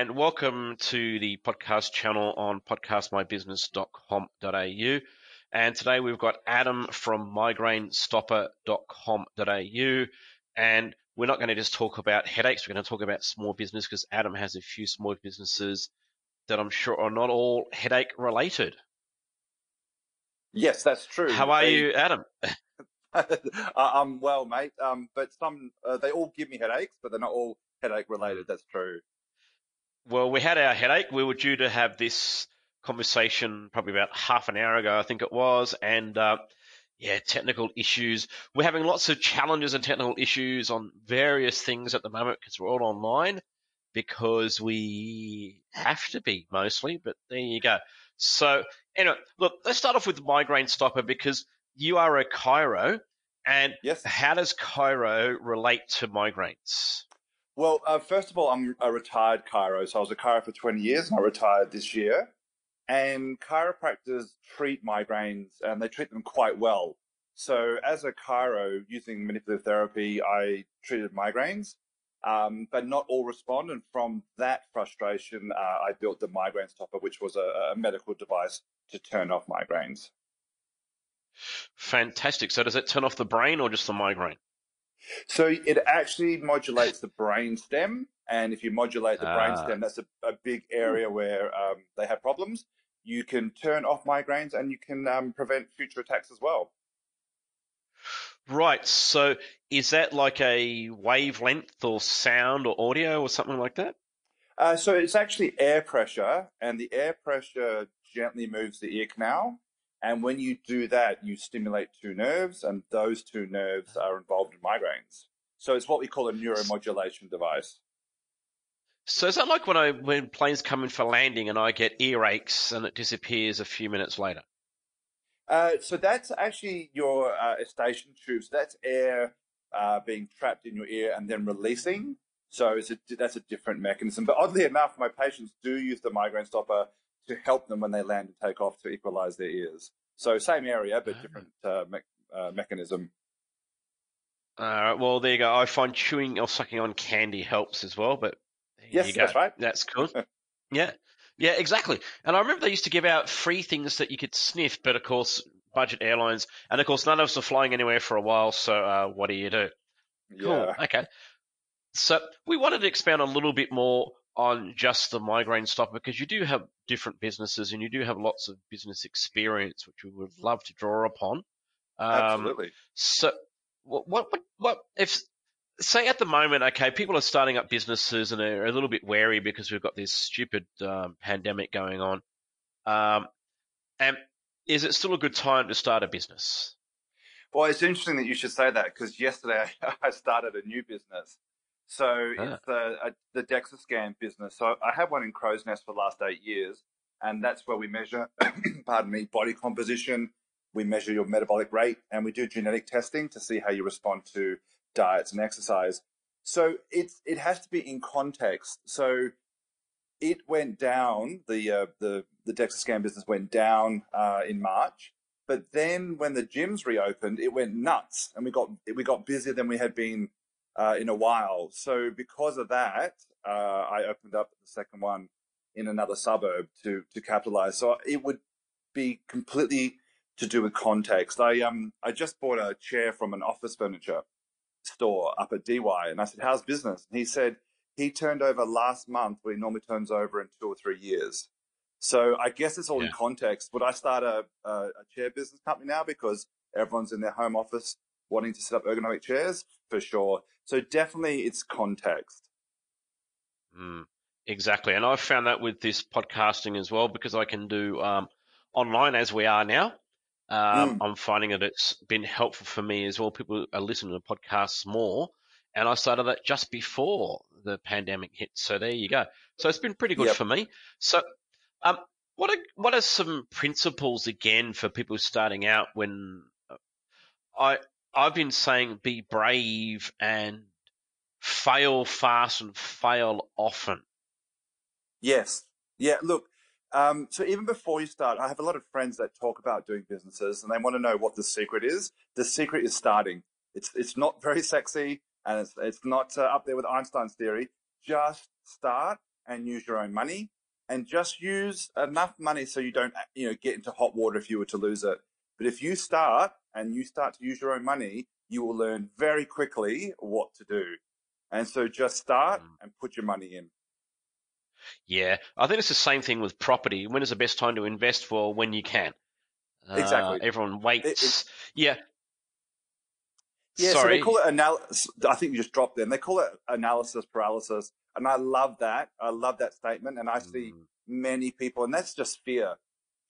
and welcome to the podcast channel on podcastmybusiness.com.au. And today we've got Adam from migrainestopper.com.au. And we're not going to just talk about headaches, we're going to talk about small business because Adam has a few small businesses that I'm sure are not all headache related. Yes, that's true. How are they, you, Adam? I'm well, mate. Um, but some uh, they all give me headaches, but they're not all headache related. That's true. Well, we had our headache. We were due to have this conversation probably about half an hour ago, I think it was, and uh, yeah, technical issues. We're having lots of challenges and technical issues on various things at the moment because we're all online because we have to be mostly. But there you go. So anyway, look, let's start off with migraine stopper because you are a chiro, and yes. how does chiro relate to migraines? Well, uh, first of all, I'm a retired chiro, so I was a chiro for 20 years, and I retired this year. And chiropractors treat migraines, and they treat them quite well. So, as a chiro using manipulative therapy, I treated migraines, um, but not all respond. And from that frustration, uh, I built the migraine stopper, which was a, a medical device to turn off migraines. Fantastic. So, does it turn off the brain or just the migraine? So it actually modulates the brain stem, and if you modulate the ah. brain stem, that's a, a big area where um, they have problems. You can turn off migraines, and you can um, prevent future attacks as well. Right. So is that like a wavelength or sound or audio or something like that? Uh, so it's actually air pressure, and the air pressure gently moves the ear canal. And when you do that, you stimulate two nerves, and those two nerves are involved in migraines. So it's what we call a neuromodulation device. So is that like when I when planes come in for landing and I get earaches and it disappears a few minutes later? Uh, so that's actually your uh, eustachian tubes. That's air uh, being trapped in your ear and then releasing. So a, that's a different mechanism. But oddly enough, my patients do use the migraine stopper to help them when they land and take off to equalize their ears. So same area, but ah. different uh, me- uh, mechanism. All right. Well, there you go. I find chewing or sucking on candy helps as well. But yes, that's right. That's cool. yeah. Yeah, exactly. And I remember they used to give out free things that you could sniff, but of course, budget airlines, and of course, none of us are flying anywhere for a while. So, uh, what do you do? Cool. Okay. So, we wanted to expand a little bit more on just the migraine stopper because you do have different businesses and you do have lots of business experience, which we would love to draw upon. Um, Absolutely. So, what, what, what, if, say at the moment, okay, people are starting up businesses and they're a little bit wary because we've got this stupid um, pandemic going on. Um, and is it still a good time to start a business? Well, it's interesting that you should say that because yesterday I started a new business. So ah. it's the, a, the DEXA scan business. So I had one in Crow's Nest for the last eight years, and that's where we measure, pardon me, body composition. We measure your metabolic rate, and we do genetic testing to see how you respond to diets and exercise. So it's it has to be in context. So it went down. The uh, the the DEXA scan business went down uh, in March, but then when the gyms reopened, it went nuts, and we got we got busier than we had been uh, in a while. So because of that, uh, I opened up the second one in another suburb to to capitalize. So it would be completely to do with context. I um I just bought a chair from an office furniture store up at Dee Why, and I said, "How's business?" And he said he turned over last month what he normally turns over in two or three years. So I guess it's all yeah. in context. Would I start a, a, a chair business company now because everyone's in their home office wanting to set up ergonomic chairs? For sure. So definitely it's context. Mm, exactly. And I've found that with this podcasting as well because I can do um, online as we are now. Um, mm. I'm finding that it's been helpful for me as well. People are listening to podcasts more. And I started that just before the pandemic hit. So there you go. So it's been pretty good yep. for me. So, um, what are, what are some principles again for people starting out when uh, I, I've been saying be brave and fail fast and fail often. Yes. Yeah. Look, um, so even before you start, I have a lot of friends that talk about doing businesses and they want to know what the secret is. The secret is starting. It's, it's not very sexy and it's, it's not uh, up there with Einstein's theory. Just start and use your own money and just use enough money so you don't, you know, get into hot water if you were to lose it. But if you start and you start to use your own money, you will learn very quickly what to do. And so just start mm. and put your money in. Yeah, I think it's the same thing with property. When is the best time to invest for? When you can. Exactly. Uh, everyone waits. It, it, yeah. Yeah, Sorry. so they call it analysis. I think you just dropped them. They call it analysis paralysis. And I love that. I love that statement. And I mm. see many people, and that's just fear.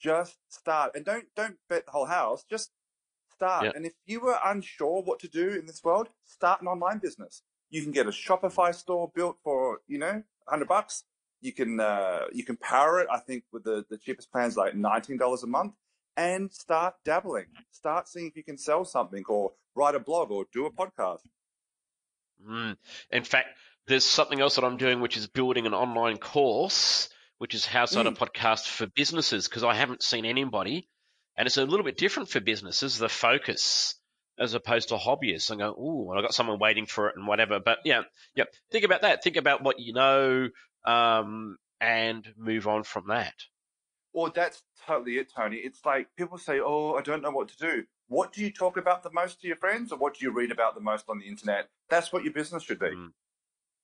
Just start and don't don't bet the whole house. Just start. And if you were unsure what to do in this world, start an online business. You can get a Shopify store built for you know hundred bucks. You can uh, you can power it. I think with the the cheapest plans like nineteen dollars a month, and start dabbling. Start seeing if you can sell something or write a blog or do a podcast. Mm. In fact, there's something else that I'm doing, which is building an online course, which is how start mm. a podcast for businesses, because I haven't seen anybody, and it's a little bit different for businesses. The focus as opposed to hobbyists and go, oh, I got someone waiting for it and whatever. But yeah, yeah, think about that. Think about what you know, um, and move on from that. Well, that's totally it, Tony. It's like people say, oh, I don't know what to do. What do you talk about the most to your friends, or what do you read about the most on the internet? That's what your business should be. Mm.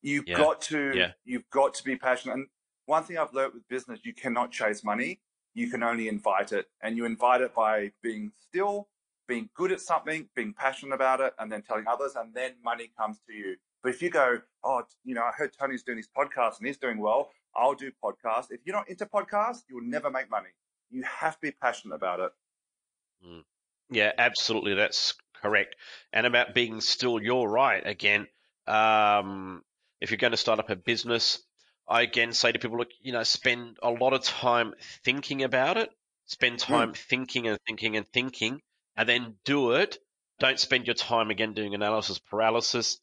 You've yeah. got to, yeah. you've got to be passionate. And one thing I've learned with business, you cannot chase money. You can only invite it, and you invite it by being still, being good at something, being passionate about it, and then telling others, and then money comes to you. But if you go, oh, you know, I heard Tony's doing his podcast and he's doing well, I'll do podcasts. If you're not into podcasts, you'll never make money. You have to be passionate about it. Mm. Yeah, absolutely. That's correct. And about being still, you're right. Again, um, if you're going to start up a business, I again say to people, look, you know, spend a lot of time thinking about it. Spend hmm. time mm. thinking and thinking and thinking, and then do it. Don't spend your time again doing analysis paralysis,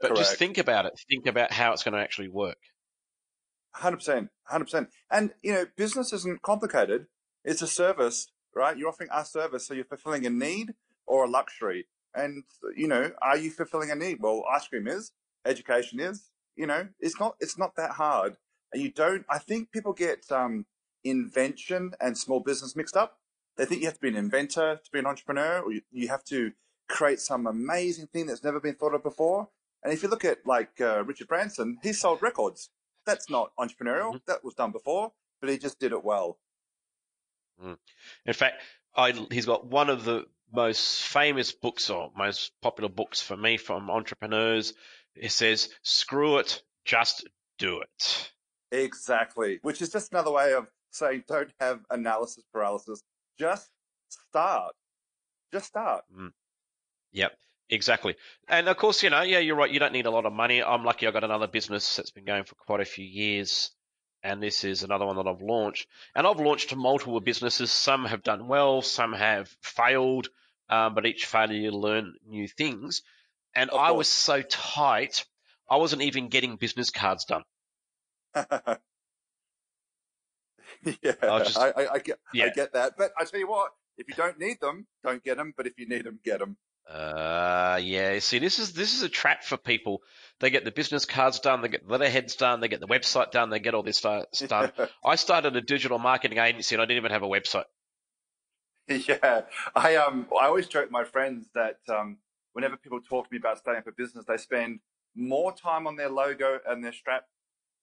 but Correct. just think about it. Think about how it's going to actually work. Hundred percent, hundred percent. And you know, business isn't complicated. It's a service, right? You're offering a service, so you're fulfilling a need or a luxury. And you know, are you fulfilling a need? Well, ice cream is, education is. You know, it's not. It's not that hard. And you don't. I think people get um, invention and small business mixed up. They think you have to be an inventor to be an entrepreneur, or you, you have to create some amazing thing that's never been thought of before. And if you look at like uh, Richard Branson, he sold records. That's not entrepreneurial. Mm-hmm. That was done before, but he just did it well. Mm. In fact, I, he's got one of the most famous books or most popular books for me from entrepreneurs. It says, screw it, just do it. Exactly. Which is just another way of saying don't have analysis paralysis. Just start. Just start. Mm. Yep. Exactly. And of course, you know, yeah, you're right. You don't need a lot of money. I'm lucky I got another business that's been going for quite a few years. And this is another one that I've launched. And I've launched multiple businesses. Some have done well, some have failed. Um, but each failure you learn new things. And I was so tight, I wasn't even getting business cards done. yeah, I, just, I, I, I, get, yeah. I get that. But I tell you what, if you don't need them, don't get them. But if you need them, get them. Uh, yeah. See, this is this is a trap for people. They get the business cards done, they get the letterheads done, they get the website done, they get all this stuff done. I started a digital marketing agency and I didn't even have a website. Yeah, I um, I always joke with my friends that um, whenever people talk to me about starting up a business, they spend more time on their logo and their strap,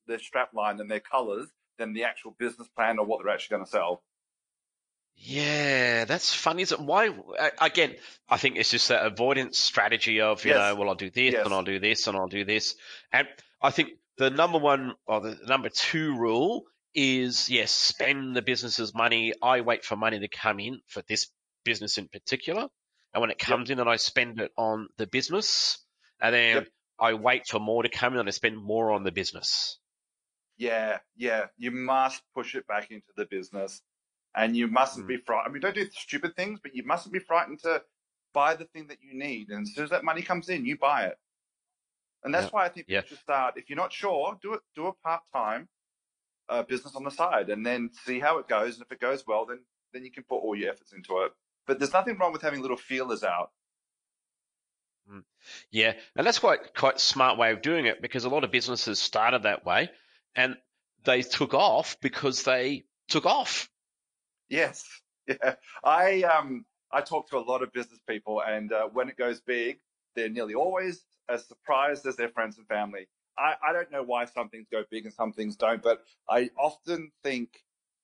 their strap line and their colors than the actual business plan or what they're actually going to sell. Yeah, that's funny. Is it why? Again, I think it's just that avoidance strategy of you yes. know, well, I'll do this yes. and I'll do this and I'll do this, and I think the number one or the number two rule is yes, spend the business's money. I wait for money to come in for this business in particular, and when it comes yep. in, and I spend it on the business, and then yep. I wait for more to come in and I spend more on the business. Yeah, yeah, you must push it back into the business and you mustn't mm. be frightened. I mean, don't do stupid things, but you mustn't be frightened to buy the thing that you need. And as soon as that money comes in, you buy it. And that's yeah. why I think you should start. If you're not sure, do it. Do a part time uh, business on the side, and then see how it goes. And if it goes well, then then you can put all your efforts into it. But there's nothing wrong with having little feelers out. Mm. Yeah, and that's quite quite smart way of doing it because a lot of businesses started that way, and they took off because they took off. Yes. Yeah. I um I talk to a lot of business people, and uh, when it goes big, they're nearly always as surprised as their friends and family. I, I don't know why some things go big and some things don't, but I often think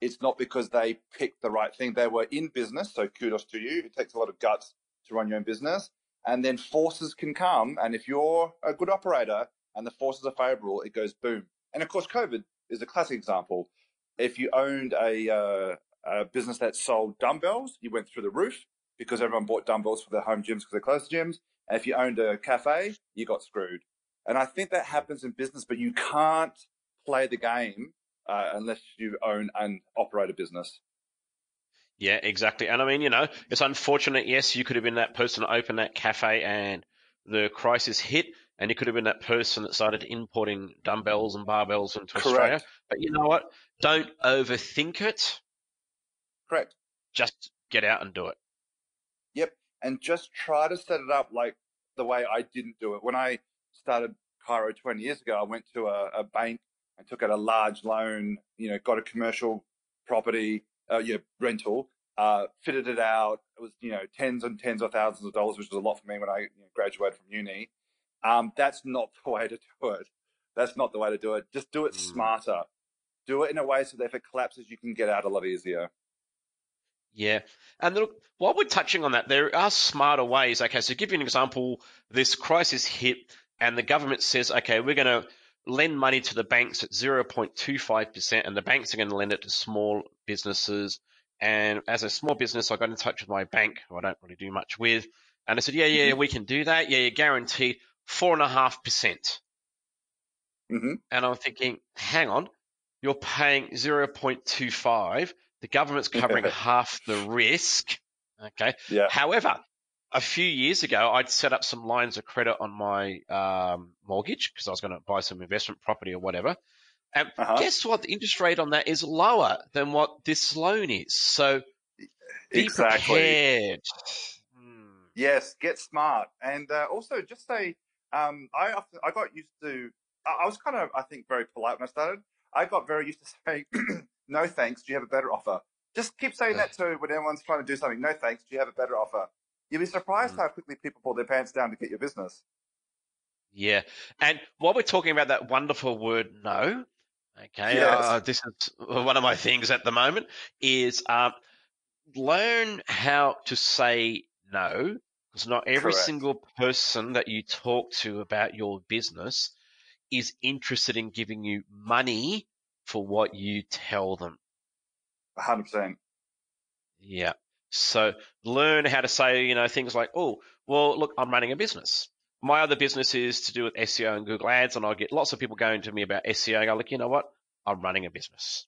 it's not because they picked the right thing. They were in business, so kudos to you. It takes a lot of guts to run your own business. And then forces can come. And if you're a good operator and the forces are favorable, it goes boom. And of course, COVID is a classic example. If you owned a, uh, a business that sold dumbbells, you went through the roof because everyone bought dumbbells for their home gyms because they closed gyms. And if you owned a cafe, you got screwed. And I think that happens in business, but you can't play the game uh, unless you own and operate a business. Yeah, exactly. And I mean, you know, it's unfortunate. Yes, you could have been that person that opened that cafe and the crisis hit, and you could have been that person that started importing dumbbells and barbells into Correct. Australia. But you know what? Don't overthink it. Correct. Just get out and do it. Yep. And just try to set it up like the way I didn't do it. When I started chiro 20 years ago, I went to a, a bank and took out a large loan, you know, got a commercial property, uh, you know, rental, uh, fitted it out. It was, you know, tens and tens of thousands of dollars, which was a lot for me when I you know, graduated from uni. Um, that's not the way to do it. That's not the way to do it. Just do it mm. smarter. Do it in a way so that if it collapses, you can get out a lot easier. Yeah. And look, while we're touching on that, there are smarter ways. Okay, so give you an example. This crisis hit, and the government says, okay, we're going to lend money to the banks at 0.25%, and the banks are going to lend it to small businesses. And as a small business, I got in touch with my bank, who I don't really do much with, and I said, yeah, yeah, mm-hmm. we can do that. Yeah, you're guaranteed four and a half percent. Mm-hmm. And I'm thinking, hang on, you're paying 0.25. The government's covering half the risk. Okay. Yeah. However, a few years ago, I'd set up some lines of credit on my um, mortgage because I was going to buy some investment property or whatever. And uh-huh. guess what? The interest rate on that is lower than what this loan is. So be exactly. prepared. Hmm. Yes, get smart, and uh, also just say. Um, I often, I got used to. I was kind of I think very polite when I started. I got very used to saying, "No thanks. Do you have a better offer?" Just keep saying that to when anyone's trying to do something. No thanks. Do you have a better offer? You'd be surprised mm. how quickly people pull their pants down to get your business. Yeah. And while we're talking about that wonderful word no, okay, yes. uh, this is one of my things at the moment, is um, learn how to say no, because not every Correct. single person that you talk to about your business is interested in giving you money for what you tell them. 100%. Yeah. So learn how to say, you know, things like, oh, well, look, I'm running a business. My other business is to do with SEO and Google Ads, and I get lots of people going to me about SEO. I go, look, you know what? I'm running a business.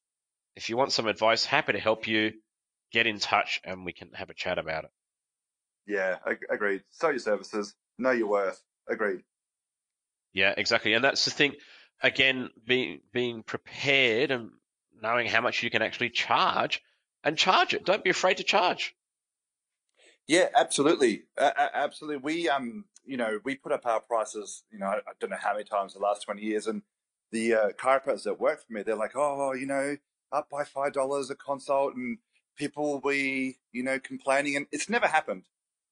If you want some advice, happy to help you. Get in touch, and we can have a chat about it. Yeah, agreed. Sell your services, know your worth. Agreed. Yeah, exactly. And that's the thing. Again, being being prepared and knowing how much you can actually charge and charge it. Don't be afraid to charge. Yeah, absolutely, uh, absolutely. We um, you know, we put up our prices. You know, I don't know how many times the last twenty years, and the uh, chiropractors that work for me, they're like, oh, you know, up by five dollars a consult, and people will be, you know, complaining, and it's never happened.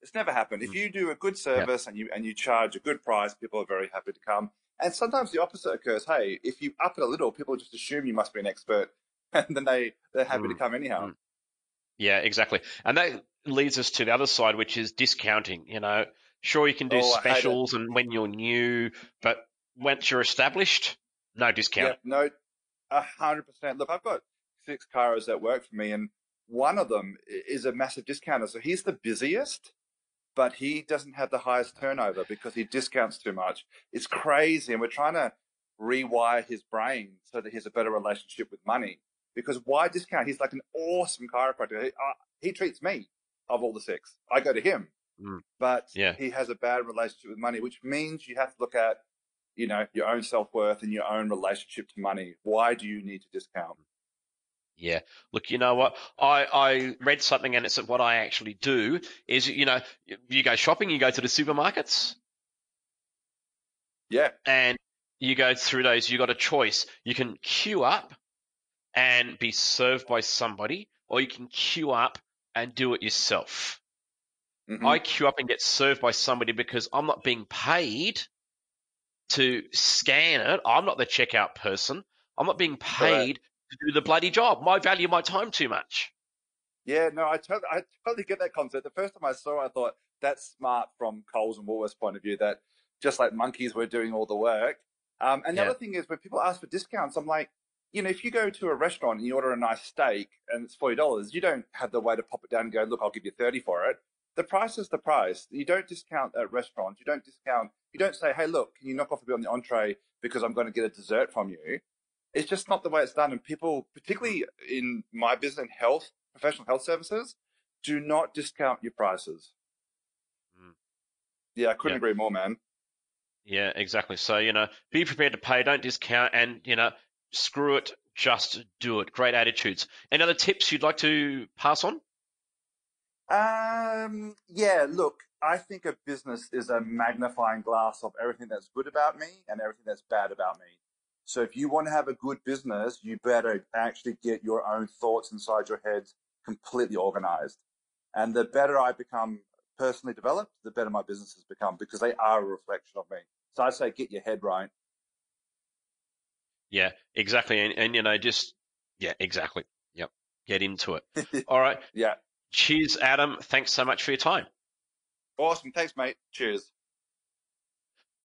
It's never happened. If mm. you do a good service and you and you charge a good price, people are very happy to come. And sometimes the opposite occurs. Hey, if you up it a little, people just assume you must be an expert and then they they're happy mm. to come anyhow. Mm. Yeah, exactly. And that leads us to the other side, which is discounting. You know, sure you can do oh, specials and when you're new, but once you're established, no discount. Yeah, no, a hundred percent. Look, I've got six chiros that work for me, and one of them is a massive discounter. So he's the busiest, but he doesn't have the highest turnover because he discounts too much. It's crazy, and we're trying to rewire his brain so that he has a better relationship with money. Because why discount? He's like an awesome chiropractor. He, uh, he treats me of all the six. I go to him, mm. but yeah. he has a bad relationship with money, which means you have to look at, you know, your own self worth and your own relationship to money. Why do you need to discount? Yeah. Look, you know what? I, I read something and it's what I actually do is, you know, you go shopping, you go to the supermarkets. Yeah. And you go through those, you got a choice. You can queue up and be served by somebody, or you can queue up and do it yourself. Mm-hmm. I queue up and get served by somebody because I'm not being paid to scan it. I'm not the checkout person. I'm not being paid to do the bloody job. I value my time too much. Yeah, no, I totally, I totally get that concept. The first time I saw it, I thought that's smart from Coles and Woolworths' point of view that just like monkeys were doing all the work. Um, and the yeah. other thing is when people ask for discounts, I'm like, you know, if you go to a restaurant and you order a nice steak and it's forty dollars, you don't have the way to pop it down and go, look, I'll give you thirty for it. The price is the price. You don't discount at restaurants. You don't discount. You don't say, hey, look, can you knock off a bit on the entree because I'm going to get a dessert from you. It's just not the way it's done. And people, particularly in my business and health, professional health services, do not discount your prices. Mm. Yeah, I couldn't yeah. agree more, man. Yeah, exactly. So, you know, be prepared to pay, don't discount, and, you know, screw it, just do it. Great attitudes. Any other tips you'd like to pass on? Um, yeah, look, I think a business is a magnifying glass of everything that's good about me and everything that's bad about me. So if you want to have a good business, you better actually get your own thoughts inside your head completely organized. And the better I become personally developed, the better my business has become because they are a reflection of me. So I say get your head right. Yeah, exactly. And, and you know, just, yeah, exactly. Yep. Get into it. All right. yeah. Cheers, Adam. Thanks so much for your time. Awesome. Thanks, mate. Cheers.